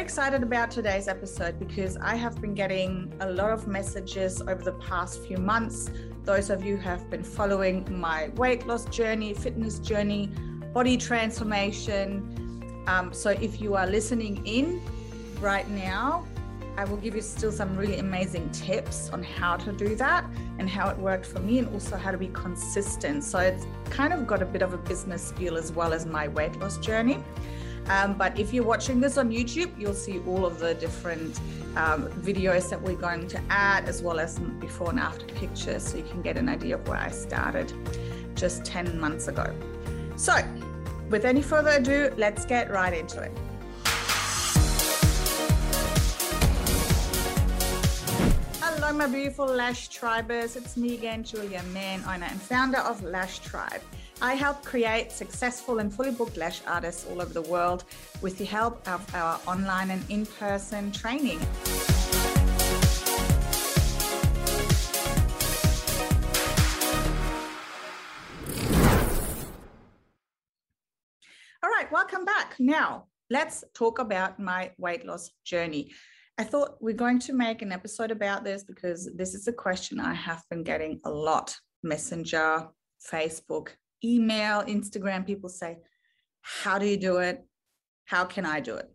excited about today's episode because I have been getting a lot of messages over the past few months. Those of you who have been following my weight loss journey, fitness journey, body transformation. Um, so if you are listening in right now, I will give you still some really amazing tips on how to do that and how it worked for me, and also how to be consistent. So it's kind of got a bit of a business feel as well as my weight loss journey. Um, but if you're watching this on YouTube, you'll see all of the different um, videos that we're going to add, as well as before and after pictures, so you can get an idea of where I started just 10 months ago. So, with any further ado, let's get right into it. Hello, my beautiful Lash Tribers. It's me again, Julia Mann, owner and founder of Lash Tribe. I help create successful and fully booked lash artists all over the world with the help of our online and in person training. All right, welcome back. Now, let's talk about my weight loss journey. I thought we're going to make an episode about this because this is a question I have been getting a lot Messenger, Facebook, email, Instagram, people say, How do you do it? How can I do it?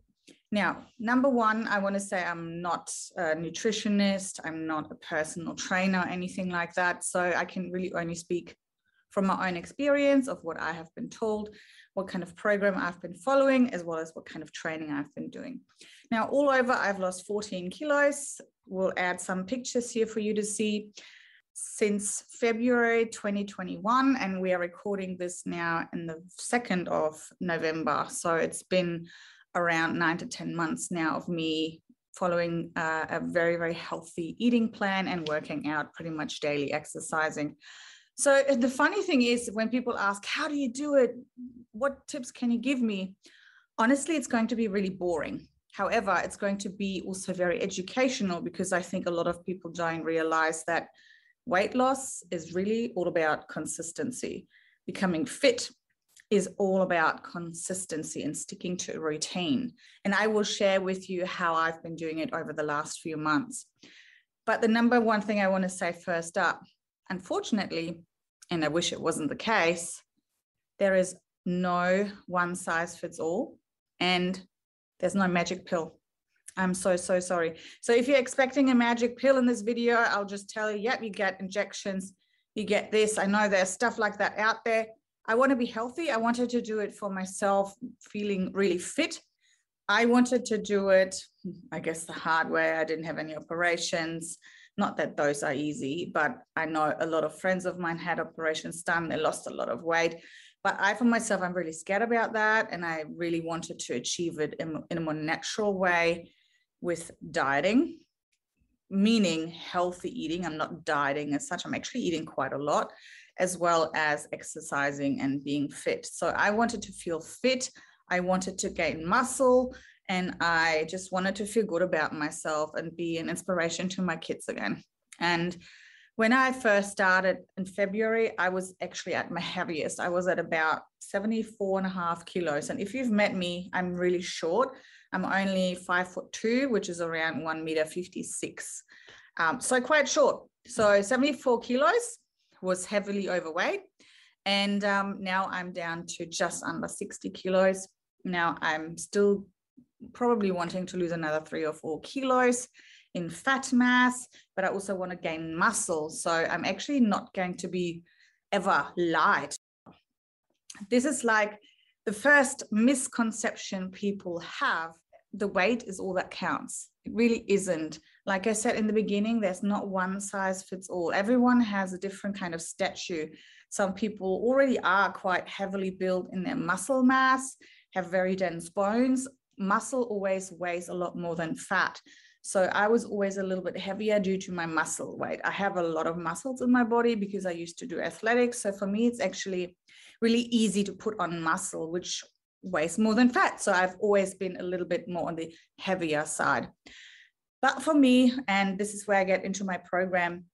Now, number one, I want to say I'm not a nutritionist, I'm not a personal trainer, anything like that. So I can really only speak from my own experience of what I have been told, what kind of program I've been following, as well as what kind of training I've been doing. Now, all over, I've lost 14 kilos. We'll add some pictures here for you to see since February 2021, and we are recording this now in the 2nd of November. So it's been around nine to 10 months now of me following uh, a very, very healthy eating plan and working out pretty much daily exercising. So the funny thing is, when people ask, How do you do it? What tips can you give me? Honestly, it's going to be really boring. However, it's going to be also very educational because I think a lot of people don't realize that weight loss is really all about consistency. Becoming fit is all about consistency and sticking to a routine. And I will share with you how I've been doing it over the last few months. But the number one thing I want to say first up, unfortunately, and I wish it wasn't the case, there is no one size fits all, and there's no magic pill. I'm so, so sorry. So if you're expecting a magic pill in this video, I'll just tell you, yep, you get injections, you get this. I know there's stuff like that out there. I want to be healthy. I wanted to do it for myself, feeling really fit. I wanted to do it, I guess, the hard way. I didn't have any operations. Not that those are easy, but I know a lot of friends of mine had operations done. They lost a lot of weight. But I, for myself, I'm really scared about that. And I really wanted to achieve it in, in a more natural way with dieting, meaning healthy eating. I'm not dieting as such, I'm actually eating quite a lot, as well as exercising and being fit. So I wanted to feel fit. I wanted to gain muscle and I just wanted to feel good about myself and be an inspiration to my kids again. And when I first started in February, I was actually at my heaviest. I was at about 74 and a half kilos. And if you've met me, I'm really short. I'm only five foot two, which is around one meter 56. Um, so quite short. So 74 kilos was heavily overweight. And um, now I'm down to just under 60 kilos. Now I'm still probably wanting to lose another three or four kilos in fat mass, but I also want to gain muscle. So I'm actually not going to be ever light. This is like the first misconception people have the weight is all that counts. It really isn't. Like I said in the beginning, there's not one size fits all. Everyone has a different kind of statue. Some people already are quite heavily built in their muscle mass, have very dense bones. Muscle always weighs a lot more than fat. So I was always a little bit heavier due to my muscle weight. I have a lot of muscles in my body because I used to do athletics. So for me, it's actually really easy to put on muscle, which weighs more than fat. So I've always been a little bit more on the heavier side. But for me, and this is where I get into my program,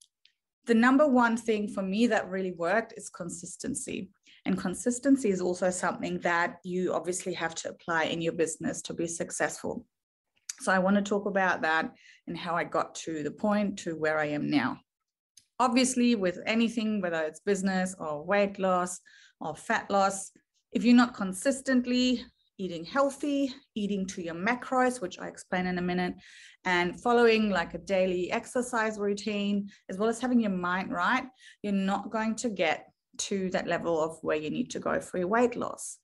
the number one thing for me that really worked is consistency. And consistency is also something that you obviously have to apply in your business to be successful. So I want to talk about that and how I got to the point to where I am now. Obviously, with anything, whether it's business or weight loss or fat loss, if you're not consistently eating healthy, eating to your macros, which I explain in a minute, and following like a daily exercise routine, as well as having your mind right, you're not going to get to that level of where you need to go for your weight loss.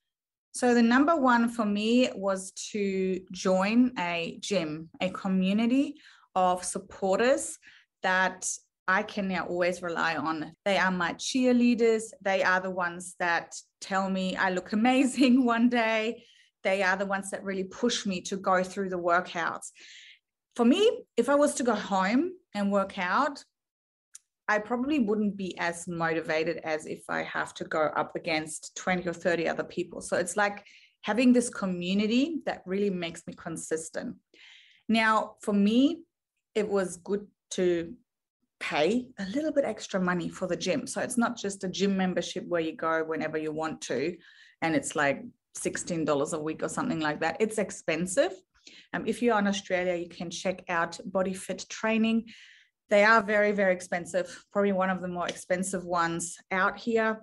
So, the number one for me was to join a gym, a community of supporters that I can now always rely on. They are my cheerleaders. They are the ones that tell me I look amazing one day. They are the ones that really push me to go through the workouts. For me, if I was to go home and work out, I probably wouldn't be as motivated as if I have to go up against 20 or 30 other people. So it's like having this community that really makes me consistent. Now, for me, it was good to pay a little bit extra money for the gym. So it's not just a gym membership where you go whenever you want to, and it's like $16 a week or something like that. It's expensive. Um, if you're in Australia, you can check out Body Fit Training. They are very, very expensive, probably one of the more expensive ones out here.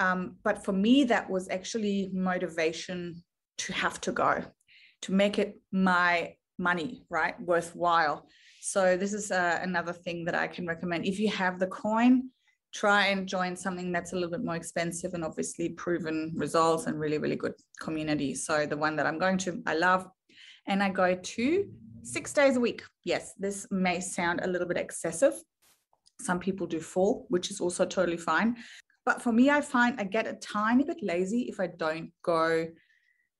Um, but for me, that was actually motivation to have to go, to make it my money, right? Worthwhile. So, this is uh, another thing that I can recommend. If you have the coin, try and join something that's a little bit more expensive and obviously proven results and really, really good community. So, the one that I'm going to, I love, and I go to six days a week. Yes, this may sound a little bit excessive. Some people do four, which is also totally fine. But for me, I find I get a tiny bit lazy if I don't go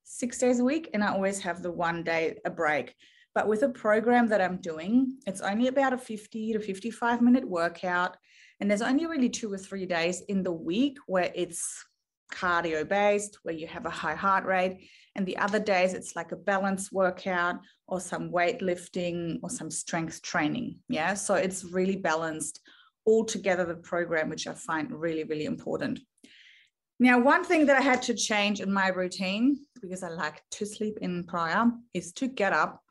six days a week and I always have the one day a break. But with a program that I'm doing, it's only about a 50 to 55 minute workout. And there's only really two or three days in the week where it's cardio based, where you have a high heart rate. And the other days, it's like a balance workout or some weightlifting or some strength training. Yeah. So it's really balanced all together, the program, which I find really, really important. Now, one thing that I had to change in my routine, because I like to sleep in prior, is to get up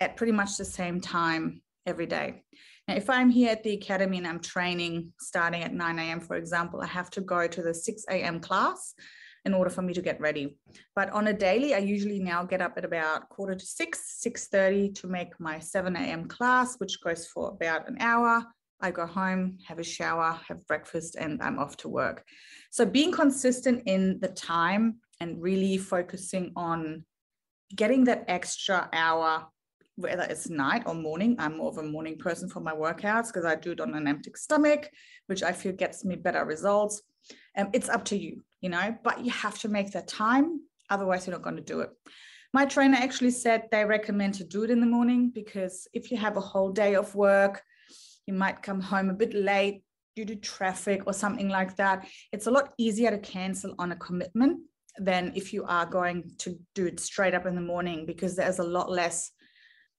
at pretty much the same time every day. Now, if I'm here at the academy and I'm training starting at 9 a.m., for example, I have to go to the 6 a.m. class in order for me to get ready. But on a daily, I usually now get up at about quarter to 6, 6.30 to make my 7 a.m. class, which goes for about an hour. I go home, have a shower, have breakfast, and I'm off to work. So being consistent in the time and really focusing on getting that extra hour whether it's night or morning. I'm more of a morning person for my workouts because I do it on an empty stomach, which I feel gets me better results. Um, it's up to you, you know, but you have to make that time. Otherwise, you're not going to do it. My trainer actually said they recommend to do it in the morning because if you have a whole day of work, you might come home a bit late due to traffic or something like that. It's a lot easier to cancel on a commitment than if you are going to do it straight up in the morning because there's a lot less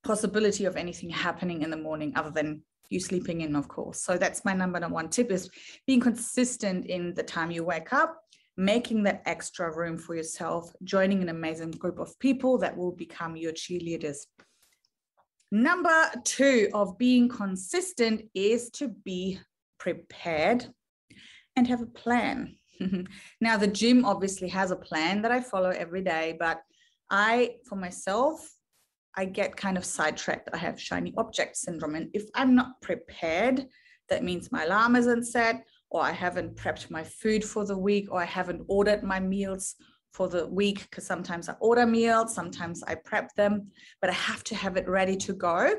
possibility of anything happening in the morning other than you sleeping in, of course. So that's my number one tip is being consistent in the time you wake up, making that extra room for yourself, joining an amazing group of people that will become your cheerleaders. Number two of being consistent is to be prepared and have a plan. now, the gym obviously has a plan that I follow every day, but I, for myself, I get kind of sidetracked. I have shiny object syndrome. And if I'm not prepared, that means my alarm isn't set, or I haven't prepped my food for the week, or I haven't ordered my meals for the week, because sometimes I order meals, sometimes I prep them, but I have to have it ready to go.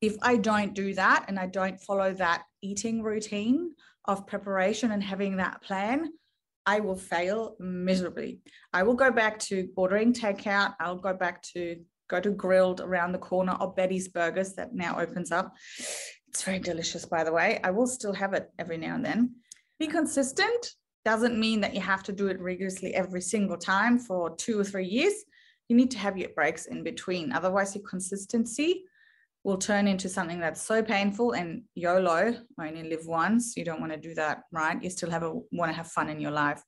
If I don't do that and I don't follow that eating routine of preparation and having that plan, I will fail miserably. I will go back to ordering takeout. I'll go back to go to Grill'd around the corner or Betty's Burgers that now opens up. It's very delicious, by the way. I will still have it every now and then. Be consistent doesn't mean that you have to do it rigorously every single time for two or three years. You need to have your breaks in between. Otherwise, your consistency will turn into something that's so painful and YOLO, only live once. You don't want to do that, right? You still have a want to have fun in your life.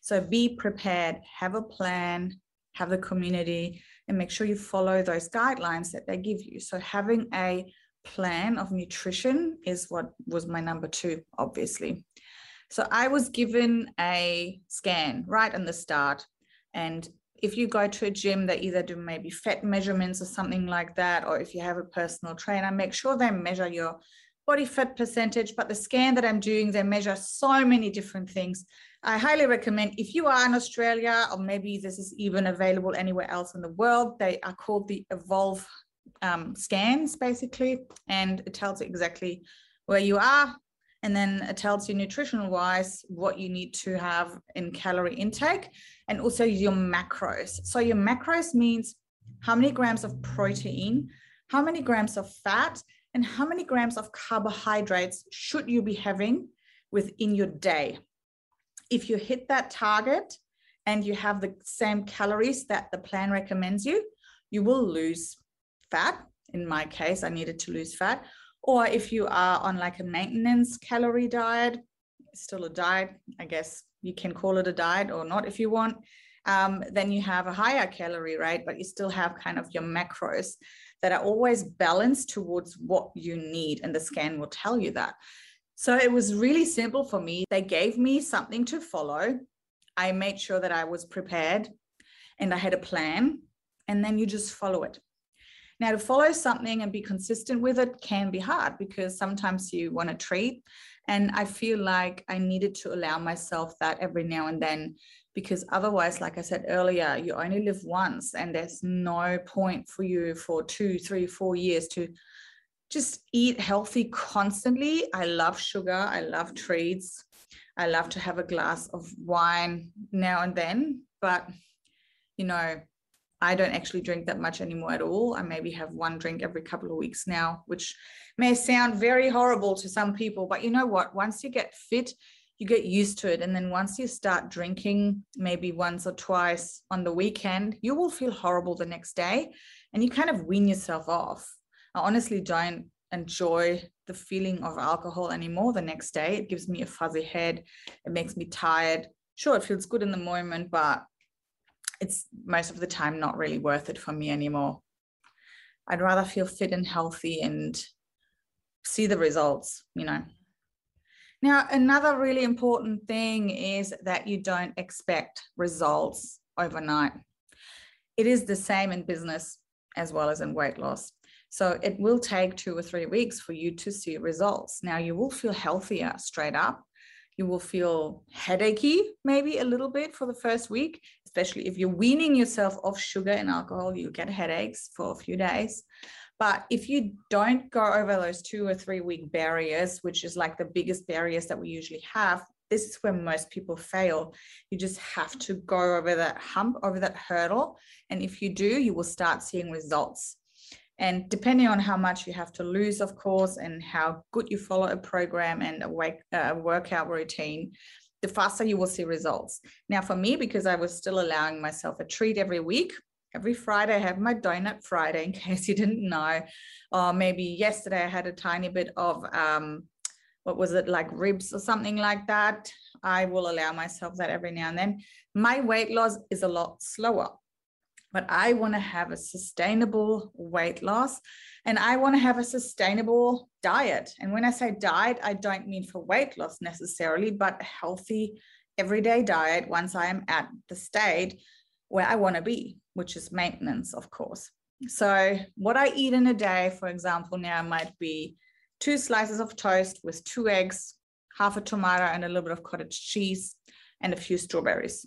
So be prepared, have a plan, have the community, and make sure you follow those guidelines that they give you. So having a plan of nutrition is what was my number two, obviously. So I was given a scan right in the start. And if you go to a gym, they either do maybe fat measurements or something like that, or if you have a personal trainer, make sure they measure your body fat percentage. But the scan that I'm doing, they measure so many different things. I highly recommend if you are in Australia, or maybe this is even available anywhere else in the world, they are called the Evolt um, scans basically, and it tells you exactly where you are. And then it tells you nutritional wise what you need to have in calorie intake and also your macros. So, your macros means how many grams of protein, how many grams of fat, and how many grams of carbohydrates should you be having within your day. If you hit that target and you have the same calories that the plan recommends you, you will lose fat. In my case, I needed to lose fat. Or if you are on like a maintenance calorie diet, still a diet, I guess you can call it a diet or not if you want, um, then you have a higher calorie rate, but you still have kind of your macros that are always balanced towards what you need. And the scan will tell you that. So it was really simple for me. They gave me something to follow. I made sure that I was prepared and I had a plan, and then you just follow it. Now, to follow something and be consistent with it can be hard because sometimes you want to treat. And I feel like I needed to allow myself that every now and then because otherwise, like I said earlier, you only live once and there's no point for you for two, three, four years to just eat healthy constantly. I love sugar, I love treats. I love to have a glass of wine now and then, but you know, I don't actually drink that much anymore at all. I maybe have one drink every couple of weeks now, which may sound very horrible to some people, but you know what? Once you get fit, you get used to it. And then once you start drinking, maybe once or twice on the weekend, you will feel horrible the next day and you kind of wean yourself off. I honestly don't enjoy the feeling of alcohol anymore the next day. It gives me a fuzzy head, it makes me tired. Sure, it feels good in the moment, but it's most of the time not really worth it for me anymore. I'd rather feel fit and healthy and see the results, you know. Now, another really important thing is that you don't expect results overnight. It is the same in business as well as in weight loss. So it will take two or three weeks for you to see results. Now, you will feel healthier straight up. You will feel headachy, maybe a little bit for the first week, especially if you're weaning yourself off sugar and alcohol, you get headaches for a few days. But if you don't go over those two or three week barriers, which is like the biggest barriers that we usually have, this is where most people fail. You just have to go over that hump, over that hurdle. And if you do, you will start seeing results. And depending on how much you have to lose, of course, and how good you follow a program and a, wake, uh, workout routine, the faster you will see results. Now, for me, because I was still allowing myself a treat every week, every Friday I have my donut Friday, in case you didn't know. Or maybe yesterday I had a tiny bit of, um, what was it, like ribs or something like that. I will allow myself that every now and then. My weight loss is a lot slower but I want to have a sustainable weight loss and I want to have a sustainable diet. And when I say diet, I don't mean for weight loss necessarily, but a healthy everyday diet once I am at the state where I want to be, which is maintenance, of course. So, what I eat in a day, for example, now might be two slices of toast with two eggs, half a tomato, and a little bit of cottage cheese, and a few strawberries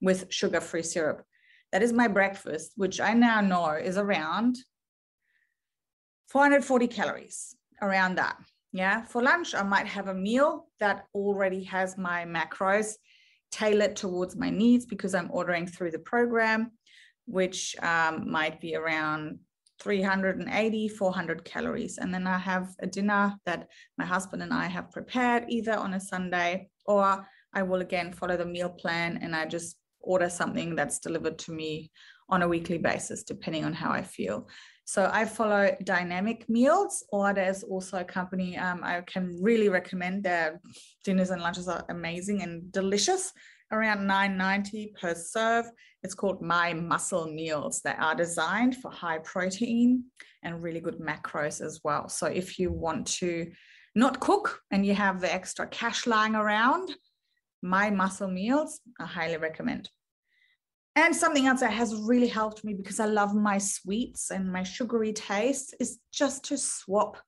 with sugar free syrup. That is my breakfast, which I now know is around 440 calories, around that. Yeah. For lunch, I might have a meal that already has my macros tailored towards my needs because I'm ordering through the program, which um, might be around 380, 400 calories. And then I have a dinner that my husband and I have prepared either on a Sunday or I will again follow the meal plan and I just order something that's delivered to me on a weekly basis, depending on how I feel. So I follow Dineamic Meals, or there's also a company um, I can really recommend. Their dinners and lunches are amazing and delicious. around 9.90 per serve. It's called My Muscle Meals. They are designed for high protein and really good macros as well. So if you want to not cook and you have the extra cash lying around, My Muscle Meals, I highly recommend. And something else that has really helped me because I love my sweets and my sugary taste is just to swap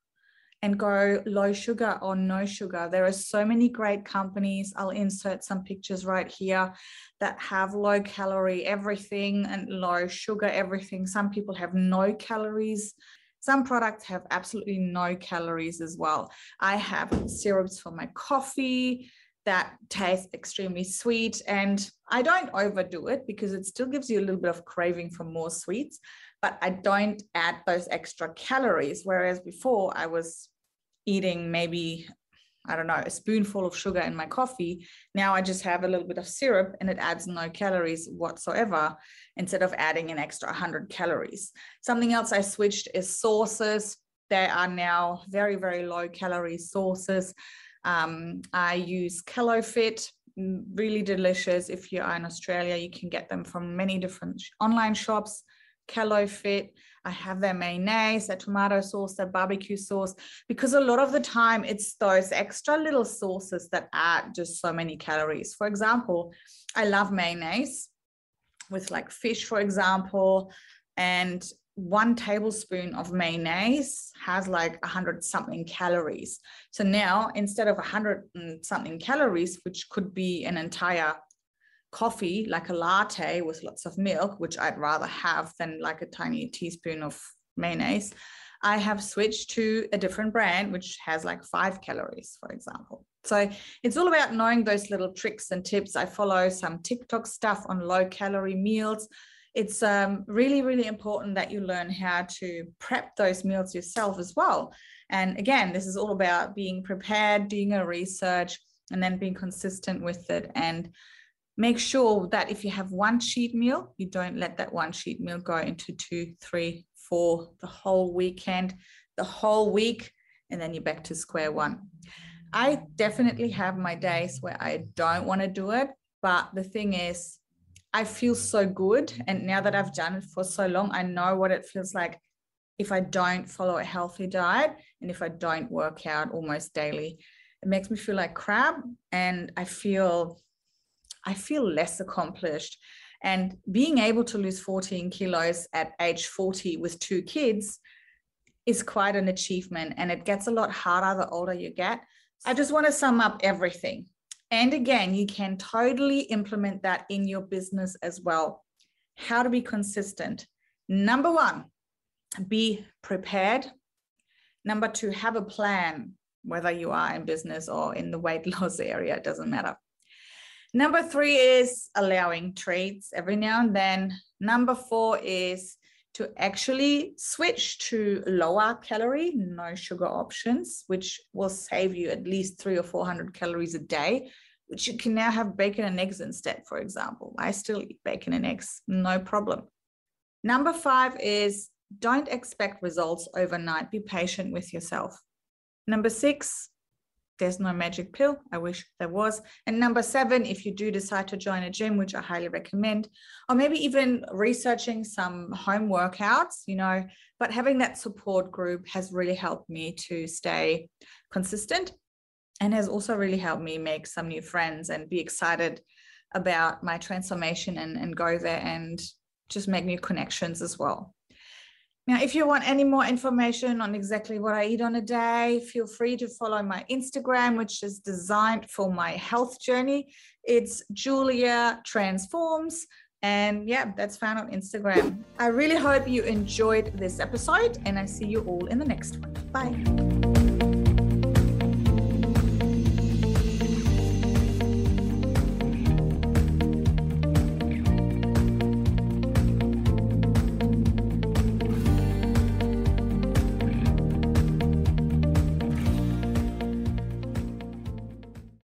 and go low sugar or no sugar. There are so many great companies. I'll insert some pictures right here that have low calorie everything and low sugar everything. Some people have no calories. Some products have absolutely no calories as well. I have syrups for my coffee that tastes extremely sweet and I don't overdo it because it still gives you a little bit of craving for more sweets but I don't add those extra calories. Whereas before I was eating maybe, I don't know, a spoonful of sugar in my coffee. Now I just have a little bit of syrup and it adds no calories whatsoever instead of adding an extra 100 calories. Something else I switched is sauces. They are now very, very low calorie sauces. Um, I use Callowfit, really delicious. If you are in Australia, you can get them from many different online shops. Callowfit. I have their mayonnaise, their tomato sauce, their barbecue sauce, because a lot of the time it's those extra little sauces that add just so many calories. For example, I love mayonnaise with like fish, for example, and one tablespoon of mayonnaise has like a hundred something calories. So now instead of a hundred something calories, which could be an entire coffee, like a latte with lots of milk, which I'd rather have than like a tiny teaspoon of mayonnaise, I have switched to a different brand, which has like five calories, for example. So it's all about knowing those little tricks and tips. I follow some TikTok stuff on low calorie meals. It's um, really, really important that you learn how to prep those meals yourself as well. And again, this is all about being prepared, doing a research, and then being consistent with it. And make sure that if you have one cheat meal, you don't let that one cheat meal go into two, three, four, the whole weekend, the whole week, and then you're back to square one. I definitely have my days where I don't want to do it. But the thing is, I feel so good. And now that I've done it for so long, I know what it feels like if I don't follow a healthy diet and if I don't work out almost daily. It makes me feel like crap. And I feel I feel less accomplished. And being able to lose 14 kilos at age 40 with two kids is quite an achievement. And it gets a lot harder the older you get. I just want to sum up everything. And again, you can totally implement that in your business as well. How to be consistent. Number one, be prepared. Number two, have a plan, whether you are in business or in the weight loss area, it doesn't matter. Number three is allowing treats every now and then. Number four is to actually switch to lower calorie, no sugar options, which will save you at least three or 400 calories a day, which you can now have bacon and eggs instead, for example. I still eat bacon and eggs, no problem. Number five is don't expect results overnight. Be patient with yourself. Number six, there's no magic pill. I wish there was. And number seven, if you do decide to join a gym, which I highly recommend, or maybe even researching some home workouts, you know, but having that support group has really helped me to stay consistent and has also really helped me make some new friends and be excited about my transformation and, and go there and just make new connections as well. Now, if you want any more information on exactly what I eat on a day, feel free to follow my Instagram, which is designed for my health journey. It's Julia Transforms. And yeah, that's found on Instagram. I really hope you enjoyed this episode, and I see you all in the next one. Bye.